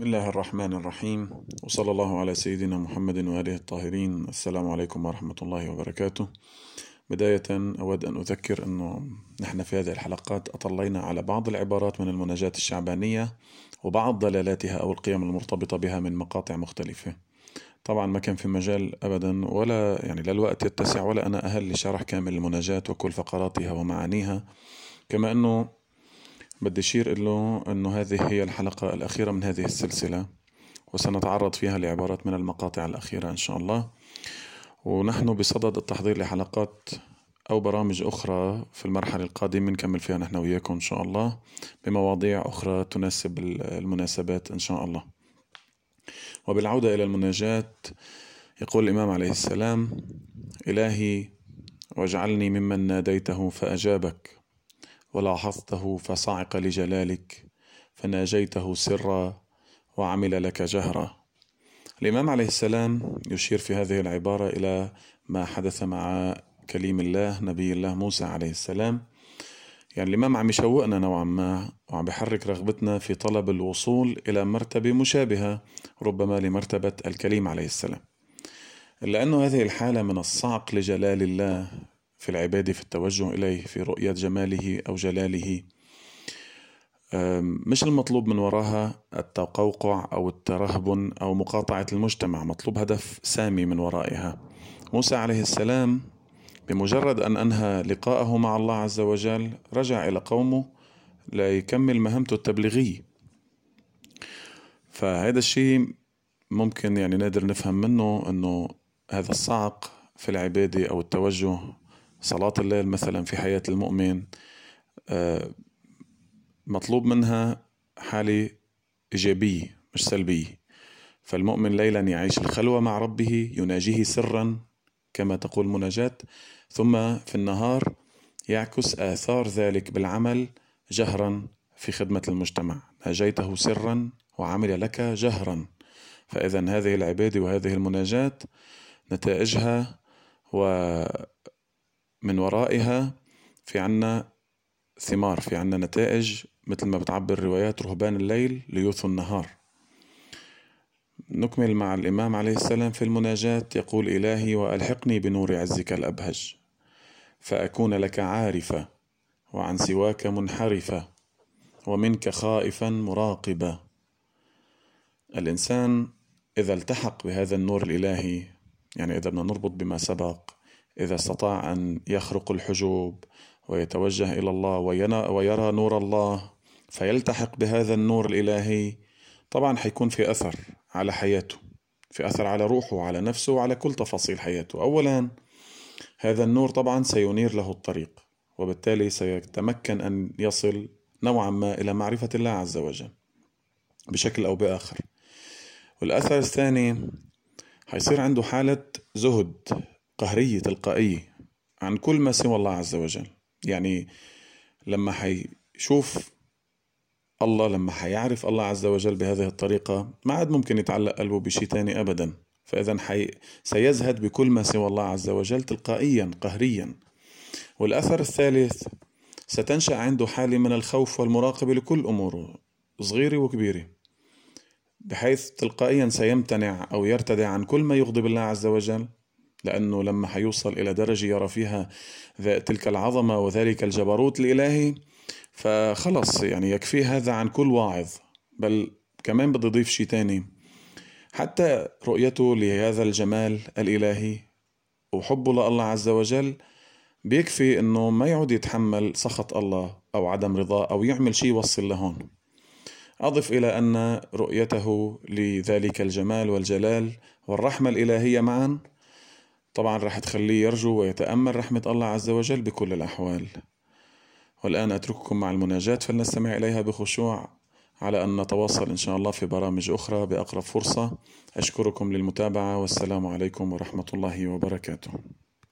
بسم الله الرحمن الرحيم وصلى الله على سيدنا محمد وآله الطاهرين السلام عليكم ورحمة الله وبركاته بداية أود أن أذكر أنه نحن في هذه الحلقات أطلينا على بعض العبارات من المناجاة الشعبانية وبعض دلالاتها أو القيم المرتبطة بها من مقاطع مختلفة طبعا ما كان في مجال أبدا ولا يعني لا الوقت يتسع ولا أنا أهل لشرح كامل المناجاة وكل فقراتها ومعانيها كما أنه بدي أشير له أنه هذه هي الحلقة الأخيرة من هذه السلسلة وسنتعرض فيها لعبارات من المقاطع الأخيرة إن شاء الله. ونحن بصدد التحضير لحلقات أو برامج أخرى في المرحلة القادمة نكمل فيها نحن وياكم إن شاء الله بمواضيع أخرى تناسب المناسبات إن شاء الله. وبالعودة إلى المناجاة يقول الإمام عليه السلام إلهي واجعلني ممن ناديته فأجابك. ولاحظته فصعق لجلالك فناجيته سرا وعمل لك جهرا. الإمام عليه السلام يشير في هذه العبارة إلى ما حدث مع كليم الله نبي الله موسى عليه السلام. يعني الإمام عم يشوقنا نوعا ما وعم بحرك رغبتنا في طلب الوصول إلى مرتبة مشابهة ربما لمرتبة الكليم عليه السلام. لأنه هذه الحالة من الصعق لجلال الله في العبادة في التوجه إليه في رؤية جماله أو جلاله. مش المطلوب من وراها التقوقع أو الترهب أو مقاطعة المجتمع. مطلوب هدف سامي من ورائها. موسى عليه السلام بمجرد أن أنهى لقاءه مع الله عز وجل رجع إلى قومه ليكمل مهمته التبليغية. فهذا الشيء ممكن يعني نقدر نفهم منه أنه هذا الصعق في العبادة أو التوجه صلاة الليل مثلا في حياة المؤمن آه، مطلوب منها حالة إيجابية مش سلبية. فالمؤمن ليلا يعيش الخلوة مع ربه يناجيه سرا كما تقول مناجاة ثم في النهار يعكس آثار ذلك بالعمل جهرا في خدمة المجتمع. ناجيته سرا وعمل لك جهرا. فإذا هذه العبادة وهذه المناجاة نتائجها و من ورائها في عنا ثمار في عنا نتائج مثل ما بتعبر روايات رهبان الليل ليوث النهار. نكمل مع الإمام عليه السلام في المناجاة يقول إلهي وألحقني بنور عزك الأبهج فأكون لك عارفة وعن سواك منحرفة ومنك خائفا مراقبة. الإنسان إذا التحق بهذا النور الإلهي يعني إذا بدنا نربط بما سبق إذا استطاع أن يخرق الحجوب ويتوجه إلى الله ويرى نور الله فيلتحق بهذا النور الإلهي طبعا حيكون في أثر على حياته في أثر على روحه وعلى نفسه وعلى كل تفاصيل حياته. أولا هذا النور طبعا سينير له الطريق وبالتالي سيتمكن أن يصل نوعا ما إلى معرفة الله عز وجل بشكل أو بآخر. والأثر الثاني حيصير عنده حالة زهد قهرية تلقائية عن كل ما سوى الله عز وجل. يعني لما حيشوف الله لما حيعرف الله عز وجل بهذه الطريقة ما عاد ممكن يتعلق قلبه بشيء تاني أبدا. فإذا حي... سيزهد بكل ما سوى الله عز وجل تلقائيا قهريا. والأثر الثالث ستنشأ عنده حالة من الخوف والمراقبة لكل أموره صغيرة وكبيرة. بحيث تلقائيا سيمتنع أو يرتدع عن كل ما يغضب الله عز وجل. لأنه لما حيوصل إلى درجة يرى فيها تلك العظمة وذلك الجبروت الإلهي فخلص يعني يكفي هذا عن كل واعظ بل كمان بدي أضيف شيء تاني. حتى رؤيته لهذا الجمال الإلهي وحبه لله عز وجل بيكفي إنه ما يعود يتحمل سخط الله أو عدم رضاه أو يعمل شيء يوصل لهون. أضف إلى أن رؤيته لذلك الجمال والجلال والرحمة الإلهية معا طبعا راح تخليه يرجو ويتأمل رحمة الله عز وجل بكل الأحوال. والآن أترككم مع المناجاة فلنستمع إليها بخشوع على أن نتواصل إن شاء الله في برامج أخرى بأقرب فرصة. أشكركم للمتابعة والسلام عليكم ورحمة الله وبركاته.